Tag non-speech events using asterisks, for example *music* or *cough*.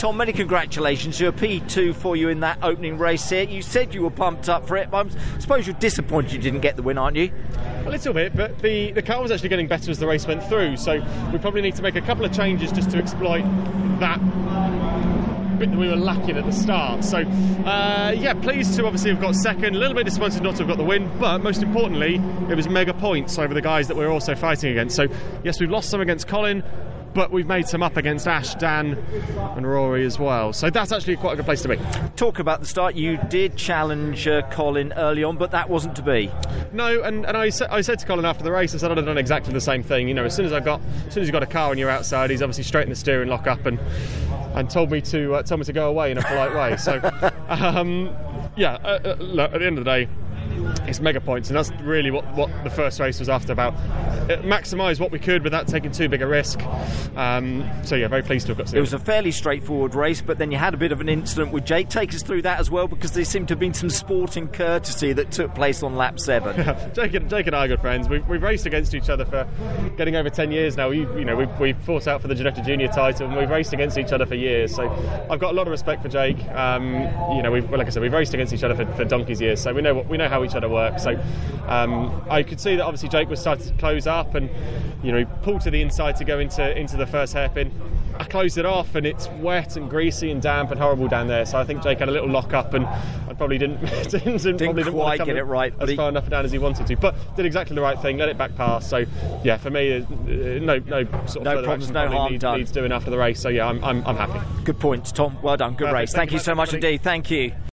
Tom, many congratulations. You're a P2 for you in that opening race here. You said you were pumped up for it, but I suppose you're disappointed you didn't get the win, aren't you? A little bit, but the, the car was actually getting better as the race went through, so we probably need to make a couple of changes just to exploit that bit that we were lacking at the start. So, uh, yeah, pleased to obviously have got second. A little bit disappointed not to have got the win, but most importantly, it was mega points over the guys that we are also fighting against. So, yes, we've lost some against Colin, but we've made some up against Ash, Dan, and Rory as well. So that's actually quite a good place to be. Talk about the start. You did challenge uh, Colin early on, but that wasn't to be. No, and, and I, sa- I said to Colin after the race, I said I'd have done exactly the same thing. You know, as soon as I got, as soon as you got a car and you're outside, he's obviously straightened the steering lock up and and told me to uh, told me to go away in a polite way. So, *laughs* um, yeah, uh, uh, look, at the end of the day, it's mega points, and that's really what, what the first race was after about. Maximise what we could without taking too big a risk. Um, so yeah, very pleased to have got. It It was a fairly straightforward race, but then you had a bit of an incident with Jake. Take us through that as well, because there seemed to have been some sporting courtesy that took place on lap seven. *laughs* Jake, and, Jake and I are good friends. We've, we've raced against each other for getting over ten years now. We, you know, we've, we've fought out for the Ginetta Junior title, and we've raced against each other for years. So I've got a lot of respect for Jake. Um, you know, we've, like I said, we've raced against each other for, for donkey's years, so we know what, we know how each other work. So um, I could see that obviously Jake was starting to close up, and you know he pulled to the inside to go into into the first hairpin. I closed it off, and it's wet and greasy and damp and horrible down there. So I think Jake had a little lock up, and I probably didn't *laughs* didn't, didn't, probably didn't quite get it right as far enough down as he wanted to, but did exactly the right thing, let it back pass. So yeah, for me, uh, no no sort of no problems, no harm needs, done. needs doing after the race. So yeah, I'm, I'm, I'm happy. Good point, Tom. Well done. Good Perfect. race. Thank Thank, you so much, indeed. Thank you.